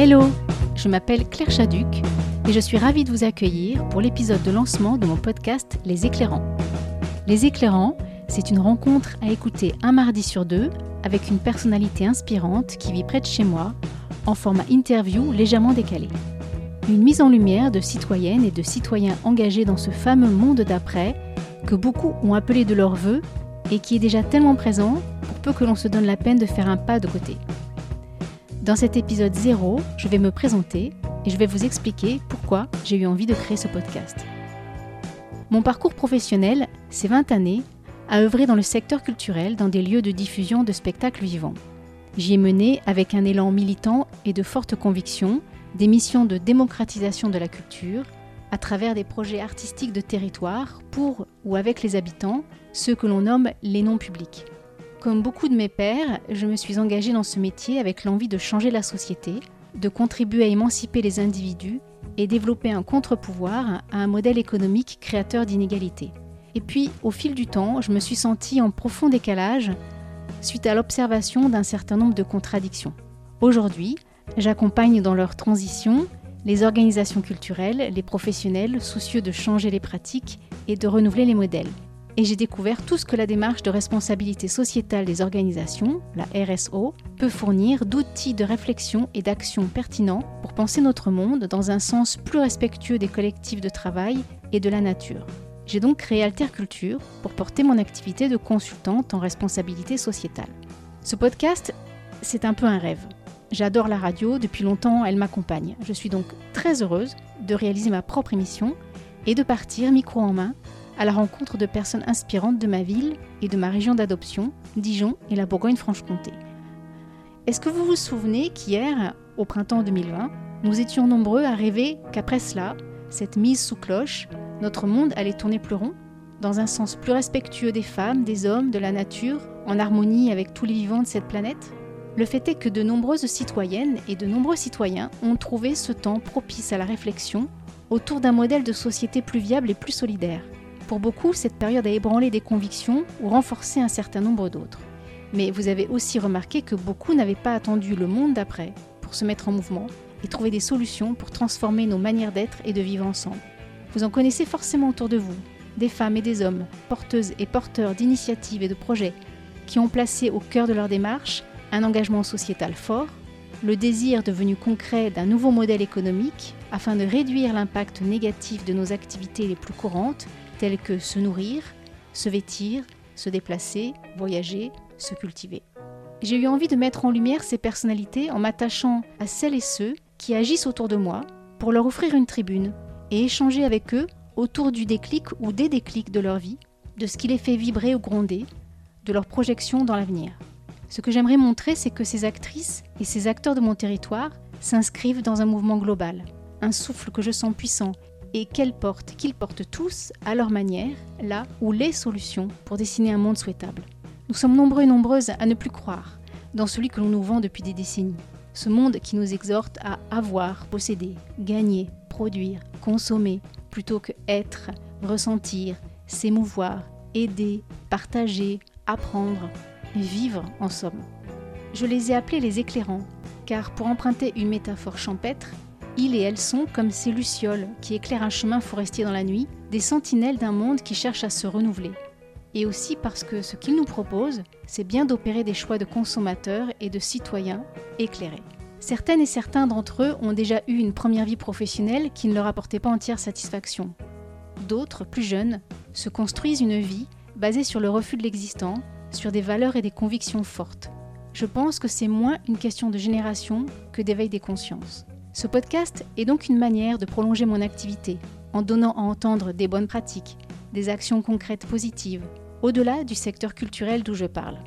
Hello, je m'appelle Claire Chaduc et je suis ravie de vous accueillir pour l'épisode de lancement de mon podcast Les Éclairants. Les Éclairants, c'est une rencontre à écouter un mardi sur deux avec une personnalité inspirante qui vit près de chez moi en format interview légèrement décalé. Une mise en lumière de citoyennes et de citoyens engagés dans ce fameux monde d'après que beaucoup ont appelé de leur vœu et qui est déjà tellement présent pour peu que l'on se donne la peine de faire un pas de côté. Dans cet épisode 0, je vais me présenter et je vais vous expliquer pourquoi j'ai eu envie de créer ce podcast. Mon parcours professionnel, c'est 20 années à œuvrer dans le secteur culturel dans des lieux de diffusion de spectacles vivants. J'y ai mené avec un élan militant et de forte conviction des missions de démocratisation de la culture à travers des projets artistiques de territoire pour ou avec les habitants, ceux que l'on nomme les non-publics. Comme beaucoup de mes pères, je me suis engagée dans ce métier avec l'envie de changer la société, de contribuer à émanciper les individus et développer un contre-pouvoir à un modèle économique créateur d'inégalités. Et puis, au fil du temps, je me suis sentie en profond décalage suite à l'observation d'un certain nombre de contradictions. Aujourd'hui, j'accompagne dans leur transition les organisations culturelles, les professionnels soucieux de changer les pratiques et de renouveler les modèles. Et j'ai découvert tout ce que la démarche de responsabilité sociétale des organisations, la RSO, peut fournir d'outils de réflexion et d'action pertinents pour penser notre monde dans un sens plus respectueux des collectifs de travail et de la nature. J'ai donc créé Alterculture pour porter mon activité de consultante en responsabilité sociétale. Ce podcast, c'est un peu un rêve. J'adore la radio, depuis longtemps elle m'accompagne. Je suis donc très heureuse de réaliser ma propre émission et de partir micro en main à la rencontre de personnes inspirantes de ma ville et de ma région d'adoption, Dijon et la Bourgogne-Franche-Comté. Est-ce que vous vous souvenez qu'hier, au printemps 2020, nous étions nombreux à rêver qu'après cela, cette mise sous cloche, notre monde allait tourner plus rond, dans un sens plus respectueux des femmes, des hommes, de la nature, en harmonie avec tous les vivants de cette planète? Le fait est que de nombreuses citoyennes et de nombreux citoyens ont trouvé ce temps propice à la réflexion autour d'un modèle de société plus viable et plus solidaire. Pour beaucoup, cette période a ébranlé des convictions ou renforcé un certain nombre d'autres. Mais vous avez aussi remarqué que beaucoup n'avaient pas attendu le monde d'après pour se mettre en mouvement et trouver des solutions pour transformer nos manières d'être et de vivre ensemble. Vous en connaissez forcément autour de vous, des femmes et des hommes, porteuses et porteurs d'initiatives et de projets, qui ont placé au cœur de leur démarche un engagement sociétal fort, le désir devenu concret d'un nouveau modèle économique afin de réduire l'impact négatif de nos activités les plus courantes, telles que se nourrir, se vêtir, se déplacer, voyager, se cultiver. J'ai eu envie de mettre en lumière ces personnalités en m'attachant à celles et ceux qui agissent autour de moi pour leur offrir une tribune et échanger avec eux autour du déclic ou des déclics de leur vie, de ce qui les fait vibrer ou gronder, de leurs projections dans l'avenir. Ce que j'aimerais montrer, c'est que ces actrices et ces acteurs de mon territoire s'inscrivent dans un mouvement global, un souffle que je sens puissant et qu'elles portent, qu'ils portent tous, à leur manière, là où les solutions pour dessiner un monde souhaitable. Nous sommes nombreux et nombreuses à ne plus croire dans celui que l'on nous vend depuis des décennies. Ce monde qui nous exhorte à avoir, posséder, gagner, produire, consommer, plutôt que être, ressentir, s'émouvoir, aider, partager, apprendre, vivre en somme. Je les ai appelés les éclairants, car pour emprunter une métaphore champêtre, ils et elles sont comme ces lucioles qui éclairent un chemin forestier dans la nuit, des sentinelles d'un monde qui cherche à se renouveler. Et aussi parce que ce qu'ils nous proposent, c'est bien d'opérer des choix de consommateurs et de citoyens éclairés. Certaines et certains d'entre eux ont déjà eu une première vie professionnelle qui ne leur apportait pas entière satisfaction. D'autres, plus jeunes, se construisent une vie basée sur le refus de l'existant, sur des valeurs et des convictions fortes. Je pense que c'est moins une question de génération que d'éveil des consciences. Ce podcast est donc une manière de prolonger mon activité en donnant à entendre des bonnes pratiques, des actions concrètes positives, au-delà du secteur culturel d'où je parle.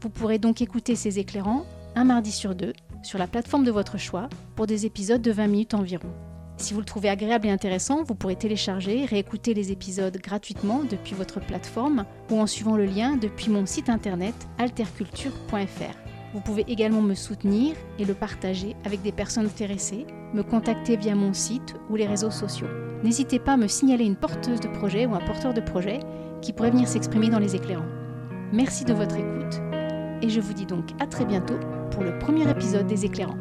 Vous pourrez donc écouter ces éclairants un mardi sur deux sur la plateforme de votre choix pour des épisodes de 20 minutes environ. Si vous le trouvez agréable et intéressant, vous pourrez télécharger et réécouter les épisodes gratuitement depuis votre plateforme ou en suivant le lien depuis mon site internet alterculture.fr. Vous pouvez également me soutenir et le partager avec des personnes intéressées, me contacter via mon site ou les réseaux sociaux. N'hésitez pas à me signaler une porteuse de projet ou un porteur de projet qui pourrait venir s'exprimer dans les éclairants. Merci de votre écoute et je vous dis donc à très bientôt pour le premier épisode des éclairants.